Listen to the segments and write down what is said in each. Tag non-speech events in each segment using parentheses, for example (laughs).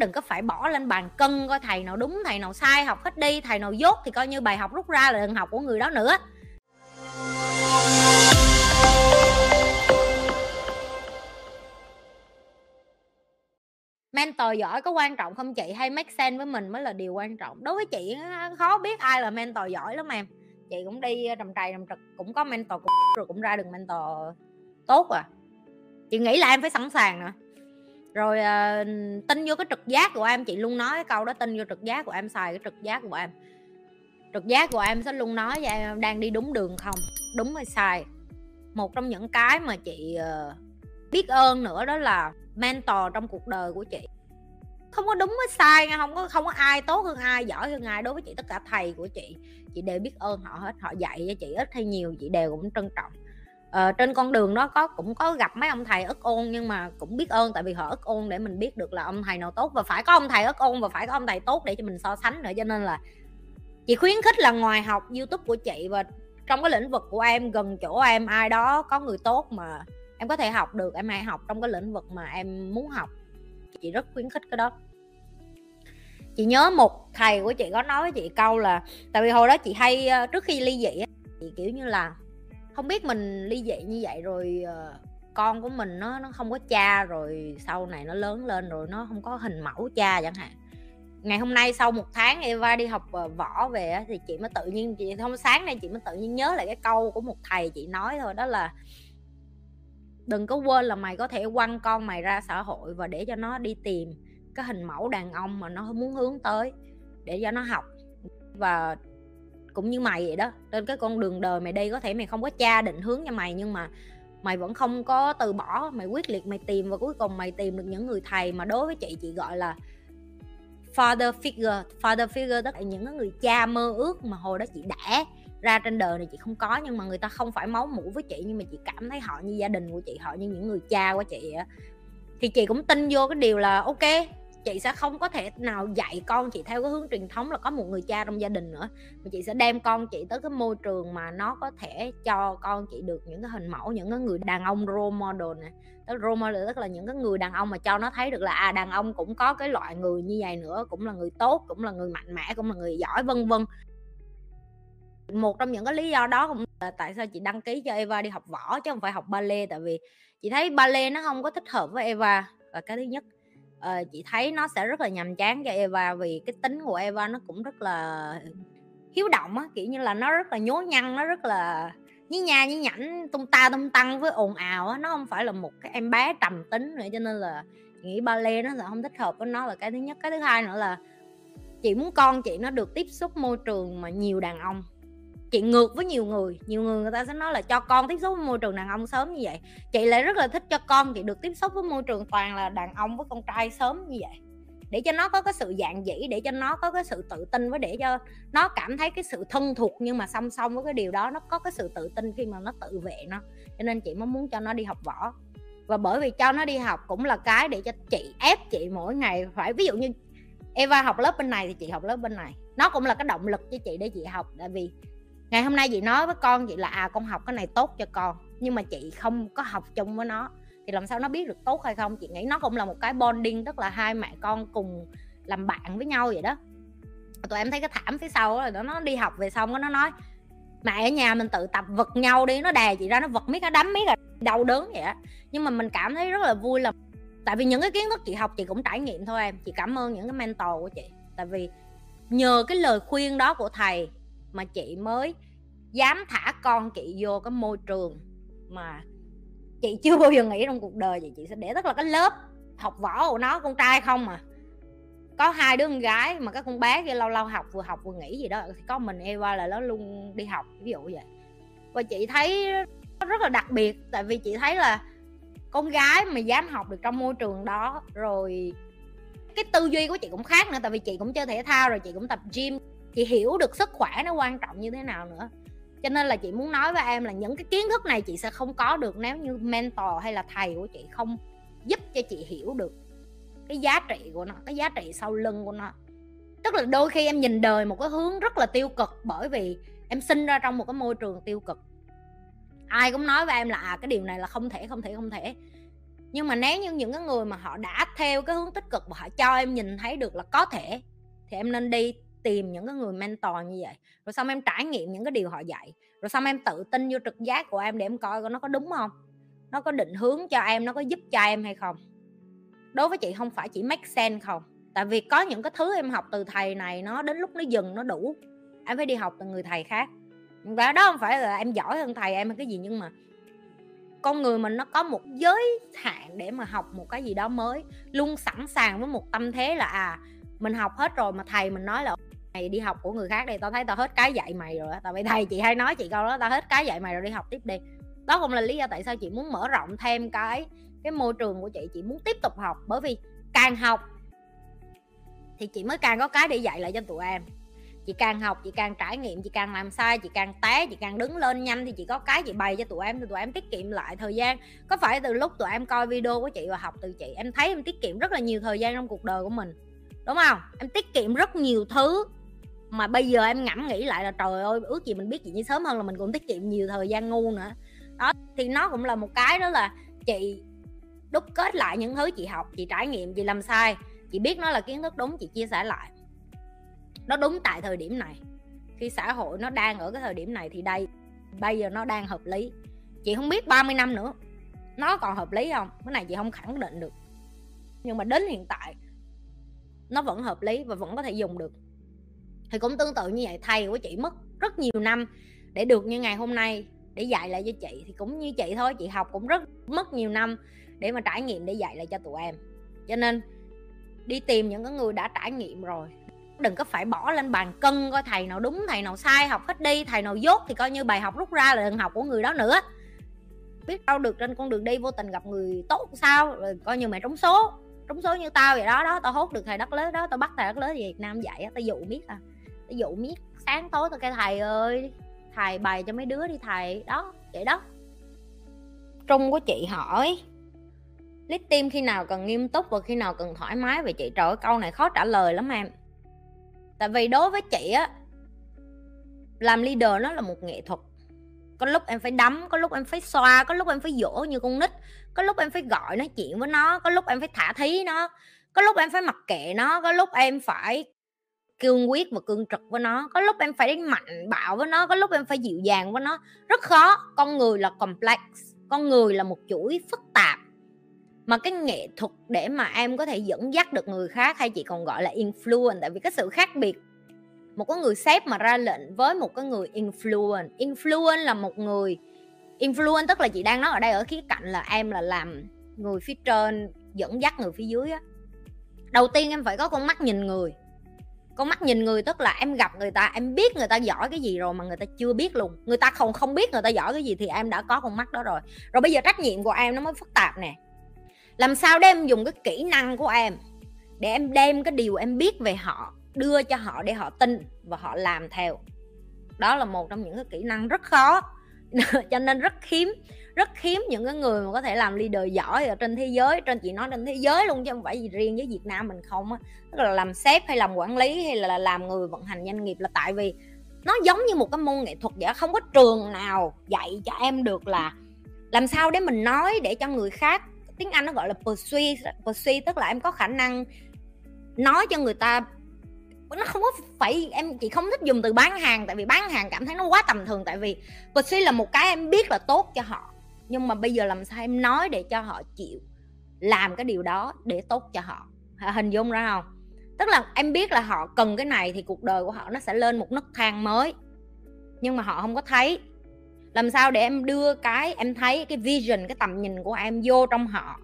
đừng có phải bỏ lên bàn cân, coi thầy nào đúng, thầy nào sai, học hết đi, thầy nào dốt thì coi như bài học rút ra là đừng học của người đó nữa. Mentor giỏi có quan trọng không chị? Hay make sense với mình mới là điều quan trọng? Đối với chị khó biết ai là mentor giỏi lắm em. Chị cũng đi trầm trầy trầm trực, cũng có mentor rồi cũng ra được mentor tốt à. Chị nghĩ là em phải sẵn sàng nè rồi uh, tin vô cái trực giác của em chị luôn nói cái câu đó tin vô trực giác của em xài cái trực giác của em. Trực giác của em sẽ luôn nói với em đang đi đúng đường không? Đúng hay sai? Một trong những cái mà chị uh, biết ơn nữa đó là mentor trong cuộc đời của chị. Không có đúng với sai nha không có không có ai tốt hơn ai giỏi hơn ai đối với chị tất cả thầy của chị. Chị đều biết ơn họ hết họ dạy cho chị ít hay nhiều chị đều cũng trân trọng ờ, trên con đường đó có cũng có gặp mấy ông thầy ức ôn nhưng mà cũng biết ơn tại vì họ ức ôn để mình biết được là ông thầy nào tốt và phải có ông thầy ức ôn và phải có ông thầy tốt để cho mình so sánh nữa. Cho nên là chị khuyến khích là ngoài học youtube của chị và trong cái lĩnh vực của em gần chỗ em ai đó có người tốt mà em có thể học được em hãy học trong cái lĩnh vực mà em muốn học. Chị rất khuyến khích cái đó. Chị nhớ một thầy của chị có nói với chị câu là tại vì hồi đó chị hay ờ, trước khi ly dị chị kiểu như là không biết mình ly dị như vậy rồi ờ, con của mình nó nó không có cha rồi sau này nó lớn lên rồi nó không có hình mẫu cha chẳng hạn. Ngày hôm nay sau một tháng Eva đi học ờ, võ về thì chị mới tự nhiên, chị không sáng nay chị mới tự nhiên nhớ lại cái câu của một thầy chị nói thôi, đó là đừng có quên là mày có thể quăng con mày ra xã hội và để cho nó đi tìm cái hình mẫu đàn ông mà nó muốn hướng tới, để cho nó học. Và cũng như mày vậy đó. Trên cái con đường đời mày đi, có thể mày không có cha định hướng cho mày, nhưng mà mày vẫn không có từ bỏ. Mày quyết liệt mày tìm và cuối cùng mày tìm được những người thầy mà đối với chị chị gọi là father figure. Father figure tức là những người cha mơ ước mà hồi đó chị đã ra trên đời này chị không có, nhưng mà người ta không phải máu mủ với chị, nhưng mà chị cảm thấy họ như gia đình của chị, họ như những người cha của chị thì chị cũng tin vô cái điều là, ok chị sẽ không có thể nào dạy con chị theo cái hướng truyền thống là có một người cha trong gia đình nữa. Mà chị sẽ đem con chị tới cái môi trường mà nó có thể cho con chị được những cái hình mẫu, những cái người đàn ông role model này tức role model tức là những cái người đàn ông mà cho nó thấy được là à đàn ông cũng có cái loại người như vậy nữa, cũng là người tốt, cũng là người mạnh mẽ, cũng là người giỏi, vân vân. Một trong những cái lý do đó cũng là tại sao chị đăng ký cho Eva đi học võ, chứ không phải học ballet. Tại vì chị thấy ballet nó không có thích hợp với Eva. Là cái thứ nhất uh, chị thấy nó sẽ rất là nhàm chán cho Eva vì cái tính của Eva nó cũng rất là hiếu động á kiểu như là nó rất là nhố nhăn nó rất là nhí nha nhí nhảnh tung ta tung tăng với ồn ào á. Nó không phải là một cái em bé trầm tính nữa cho nên là chị nghĩ ballet nó là không thích hợp với nó. Là cái thứ nhất cái thứ hai nữa là chị muốn con chị nó được tiếp xúc môi trường mà nhiều đàn ông chị ngược với nhiều người. Nhiều người người ta sẽ nói là cho con tiếp xúc với môi trường đàn ông sớm như vậy. Chị lại rất là thích cho con chị được tiếp xúc với môi trường toàn là đàn ông với con trai sớm như vậy. Để cho nó có cái sự dạng dĩ, để cho nó có cái sự tự tin với để cho nó cảm thấy cái sự thân thuộc nhưng mà song song với cái điều đó, nó có cái sự tự tin khi mà nó tự vệ nó. Cho nên chị mới muốn cho nó đi học võ. Và bởi vì cho nó đi học cũng là cái để cho chị, ép chị mỗi ngày phải, ví dụ như Eva học lớp bên này thì chị học lớp bên này. Nó cũng là cái động lực cho chị để chị học. Tại vì ngày hôm nay chị nói với con chị là à con học cái này tốt cho con, nhưng mà chị không có học chung với nó. Thì làm sao nó biết được tốt hay không? Chị nghĩ nó cũng là một cái bonding, tức là hai mẹ con cùng làm bạn với nhau vậy đó. Tụi em thấy cái thảm phía sau là nó đi học về xong nó nói, mẹ ở nhà mình tự tập vật nhau đi, nó đè chị ra, nó vật miết nó đấm miết là đau đớn vậy á. Nhưng mà mình cảm thấy rất là vui là tại vì những cái kiến thức chị học chị cũng trải nghiệm thôi em, chị cảm ơn những cái mentor của chị. Tại vì nhờ cái lời khuyên đó của thầy mà chị mới dám thả con chị vô cái môi trường mà chị chưa bao giờ nghĩ trong cuộc đời vậy. Chị sẽ để tức là cái lớp học võ của nó, con trai không mà có hai đứa con gái mà các con bé kia lâu lâu học, vừa học vừa nghỉ gì đó, thì có mình Eva là nó luôn đi học, ví dụ vậy. Và chị thấy rất là đặc biệt, tại vì chị thấy là con gái mà dám học được trong môi trường đó, rồi cái tư duy của chị cũng khác nữa, tại vì chị cũng chơi thể thao rồi, chị cũng tập gym chị hiểu được sức khỏe nó quan trọng như thế nào nữa. Cho nên là chị muốn nói với em là những cái kiến thức này chị sẽ không có được nếu như mentor hay là thầy của chị không giúp cho chị hiểu được cái giá trị của nó, cái giá trị sau lưng của nó. Tức là đôi khi em nhìn đời một cái hướng rất là tiêu cực bởi vì em sinh ra trong một cái môi trường tiêu cực. Ai cũng nói với em là à cái điều này là không thể không thể không thể. Nhưng mà nếu như những cái người mà họ đã theo cái hướng tích cực và họ cho em nhìn thấy được là có thể, thì em nên đi tìm những cái người mentor như vậy, rồi xong em trải nghiệm những cái điều họ dạy, rồi xong em tự tin vô trực giác của em để em coi nó có đúng không? Nó có định hướng cho em, nó có giúp cho em hay không? Đối với chị không phải chỉ make sense không, tại vì có những cái thứ em học từ thầy này nó đến lúc nó dừng nó đủ, em phải đi học từ người thầy khác. Và đó không phải là em giỏi hơn thầy em hay cái gì, nhưng mà con người mình nó có một giới hạn để mà học một cái gì đó mới, luôn sẵn sàng với một tâm thế là à mình học hết rồi mà thầy mình nói là mày đi học của người khác đi, tao thấy tao hết cái dạy mày rồi tao phải thầy, chị hay nói chị câu đó, tao hết cái dạy mày rồi, đi học tiếp đi. Đó cũng là lý do tại sao chị muốn mở rộng thêm cái cái môi trường của chị chị muốn tiếp tục học. Bởi vì càng học thì chị mới càng có cái để dạy lại cho tụi em. Chị càng học, chị càng trải nghiệm, chị càng làm sai, chị càng té, chị càng đứng lên nhanh thì chị có cái chị bày cho tụi em, thì tụi em tiết kiệm lại thời gian. Có phải từ lúc tụi em coi video của chị và học từ chị, em thấy em tiết kiệm rất là nhiều thời gian trong cuộc đời của mình, đúng không? Em tiết kiệm rất nhiều thứ mà bây giờ em ngẫm nghĩ lại là trời ơi, ước gì mình biết chuyện như sớm hơn là mình cũng tiết kiệm nhiều thời gian ngu nữa. Đó, thì nó cũng là một cái đó là chị đúc kết lại những thứ chị học, chị trải nghiệm, chị làm sai, chị biết nó là kiến thức đúng, chị chia sẻ lại. Nó đúng tại thời điểm này. Khi xã hội nó đang ở cái thời điểm này thì đây, bây giờ nó đang hợp lý. Chị không biết 30 năm nữa, nó còn hợp lý không? Cái này chị không khẳng định được. Nhưng mà đến hiện tại, nó vẫn hợp lý và vẫn có thể dùng được thì cũng tương tự như vậy, thầy của chị mất rất nhiều năm để được như ngày hôm nay để dạy lại cho chị. Thì cũng như chị thôi, chị học cũng rất mất nhiều năm để mà trải nghiệm để dạy lại cho tụi em. Cho nên đi tìm những cái người đã trải nghiệm rồi, đừng có phải bỏ lên bàn cân coi thầy nào đúng, thầy nào sai, học hết đi, thầy nào dốt thì coi như bài học rút ra là đừng học của người đó nữa. Biết đâu được trên con đường đi vô tình gặp người tốt sao, rồi coi như mày trúng số trúng số như tao vậy đó đó, tao hốt được thầy đất lớn đó, tao bắt thầy đất lớn việt nam dạy tao dụ biết à ví dụ miết sáng tối tôi kêu thầy ơi thầy bày cho mấy đứa đi thầy. Đó vậy đó. Trung của chị hỏi lít tim khi nào cần nghiêm túc và khi nào cần thoải mái? Vậy chị trời ơi, câu này khó trả lời lắm em. Tại vì đối với chị á làm leader nó là một nghệ thuật. Có lúc em phải đấm có lúc em phải xoa có lúc em phải dỗ như con nít có lúc em phải gọi nói chuyện với nó có lúc em phải thả thí nó có lúc em phải mặc kệ nó có lúc em phải cương quyết và cương trực với nó. Có lúc em phải mạnh bạo với nó, có lúc em phải dịu dàng với nó. Rất khó. Con người là complex. Con người là một chuỗi phức tạp. Mà cái nghệ thuật để mà em có thể dẫn dắt được người khác hay chị còn gọi là influence, tại vì cái sự khác biệt. Một cái người sếp mà ra lệnh với một cái người influence. Influence là một người, influence tức là chị đang nói ở đây ở khía cạnh là em là làm người phía trên, dẫn dắt người phía dưới á. Đầu tiên em phải có con mắt nhìn người con mắt nhìn người, tức là em gặp người ta, em biết người ta giỏi cái gì rồi mà người ta chưa biết luôn. Người ta không không biết người ta giỏi cái gì thì em đã có con mắt đó rồi. Rồi bây giờ trách nhiệm của em nó mới phức tạp nè. Làm sao để em dùng cái kỹ năng của em để em đem cái điều em biết về họ, đưa cho họ để họ tin và họ làm theo? Đó là một trong những cái kỹ năng rất khó. (laughs) Cho nên rất hiếm rất hiếm những cái người mà có thể làm leader giỏi ở trên thế giới, trên, chị nói trên thế giới luôn chứ không phải gì riêng với Việt Nam mình không á. Tức là làm sếp hay làm quản lý hay là làm người vận hành doanh nghiệp là tại vì nó giống như một cái môn nghệ thuật vậy không có trường nào dạy cho em được là làm sao để mình nói để cho người khác, tiếng Anh nó gọi là persuade persuade tức là em có khả năng nói cho người ta. Nó không có phải, em, chị không thích dùng từ bán hàng tại vì bán hàng cảm thấy nó quá tầm thường, tại vì persuade là một cái em biết là tốt cho họ nhưng mà bây giờ làm sao em nói để cho họ chịu, làm cái điều đó để tốt cho họ. Hình dung ra không? Tức là em biết là họ cần cái này thì cuộc đời của họ nó sẽ lên một nấc thang mới. Nhưng mà họ không có thấy. Làm sao để em đưa cái, em thấy cái vision, cái tầm nhìn của em vô trong họ.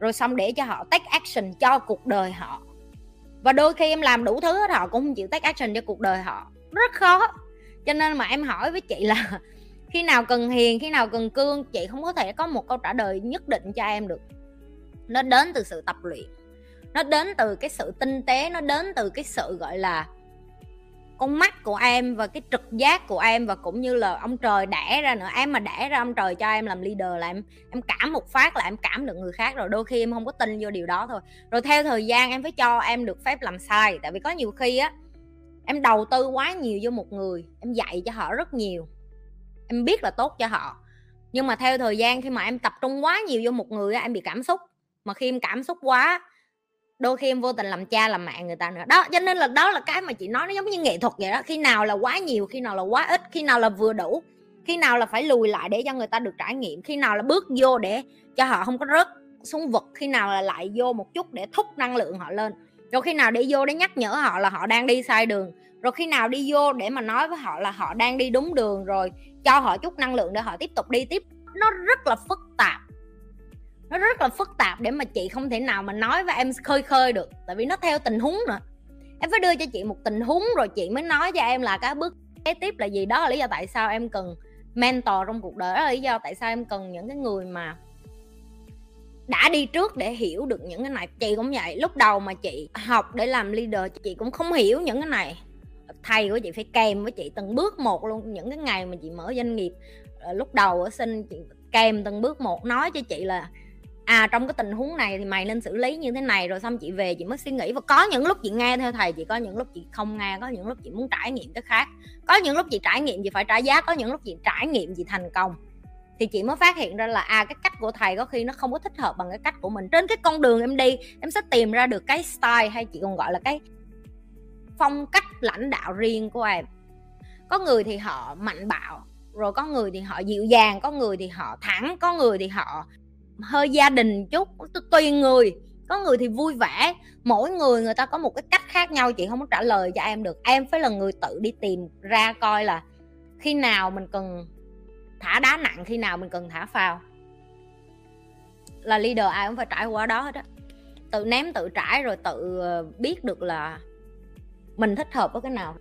Rồi xong để cho họ take action cho cuộc đời họ. Và đôi khi em làm đủ thứ hết, họ cũng không chịu take action cho cuộc đời họ. Rất khó. Cho nên mà em hỏi với chị là khi nào cần hiền, khi nào cần cương, chị không có thể có một câu trả lời nhất định cho em được. Nó đến từ sự tập luyện. Nó đến từ cái sự tinh tế, nó đến từ cái sự, gọi là, con mắt của em và cái trực giác của em và cũng như là ông trời đẻ ra nữa. Em mà đẻ ra ông trời cho em làm leader là em em cảm một phát là em cảm được người khác rồi. Đôi khi em không có tin vô điều đó thôi. Rồi theo thời gian em phải cho em được phép làm sai. Tại vì có nhiều khi á, em đầu tư quá nhiều vô một người, em dạy cho họ rất nhiều em biết là tốt cho họ. Nhưng mà theo thời gian khi mà em tập trung quá nhiều vô một người em bị cảm xúc. Mà khi em cảm xúc quá, đôi khi em vô tình làm cha làm mẹ người ta nữa. Đó, cho nên là đó là cái mà chị nói, nó giống như nghệ thuật vậy đó. Khi nào là quá nhiều, khi nào là quá ít, khi nào là vừa đủ, khi nào là phải lùi lại để cho người ta được trải nghiệm, khi nào là bước vô để cho họ không có rớt xuống vực, khi nào là lại vô một chút để thúc năng lượng họ lên. Rồi khi nào để vô để nhắc nhở họ là họ đang đi sai đường rồi khi nào đi vô để mà nói với họ là họ đang đi đúng đường rồi, cho họ chút năng lượng để họ tiếp tục đi tiếp, nó rất là phức tạp. Nó rất là phức tạp để mà chị không thể nào mà nói với em khơi khơi được, tại vì nó theo tình huống nữa em phải đưa cho chị một tình huống rồi chị mới nói cho em là cái bước kế tiếp là gì. Đó là lý do tại sao em cần mentor trong cuộc đời, đó là lý do tại sao em cần những cái người mà đã đi trước để hiểu được những cái này. Chị cũng vậy, lúc đầu mà chị học để làm leader, chị cũng không hiểu những cái này thầy của chị phải kèm với chị từng bước một luôn. Những cái ngày mà chị mở doanh nghiệp ờ, lúc đầu ở sinh chị kèm từng bước một nói cho chị là à trong cái tình huống này thì mày nên xử lý như thế này. Rồi xong chị về chị mới suy nghĩ và có những lúc chị nghe theo thầy chị, có những lúc chị không nghe, có những lúc chị muốn trải nghiệm cái khác. Có những lúc chị trải nghiệm chị phải trả giá, có những lúc chị trải nghiệm chị thành công. Thì chị mới phát hiện ra là à cái cách của thầy có khi nó không có thích hợp bằng cái cách của mình. Trên cái con đường em đi, em sẽ tìm ra được cái style hay chị còn gọi là cái phong cách lãnh đạo riêng của em. Có người thì họ mạnh bạo, rồi có người thì họ dịu dàng, có người thì họ thẳng, có người thì họ hơi gia đình chút, tùy người. Có người thì vui vẻ, mỗi người người ta có một cái cách khác nhau, chị không có trả lời cho em được. Em phải là người tự đi tìm ra coi là khi nào mình cần thả đá nặng, khi nào mình cần thả phao. Là leader ai cũng phải trải qua đó hết á. Tự ném, tự trải, rồi tự ờ, biết được là mình thích hợp với cái nào?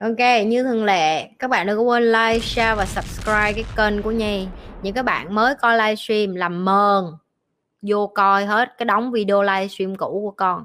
Ok, như thường lệ, các bạn đừng có quên like, share và subscribe cái kênh của Nhi. Những các bạn mới coi livestream làm mờn. Vô coi hết cái đóng video livestream cũ của con.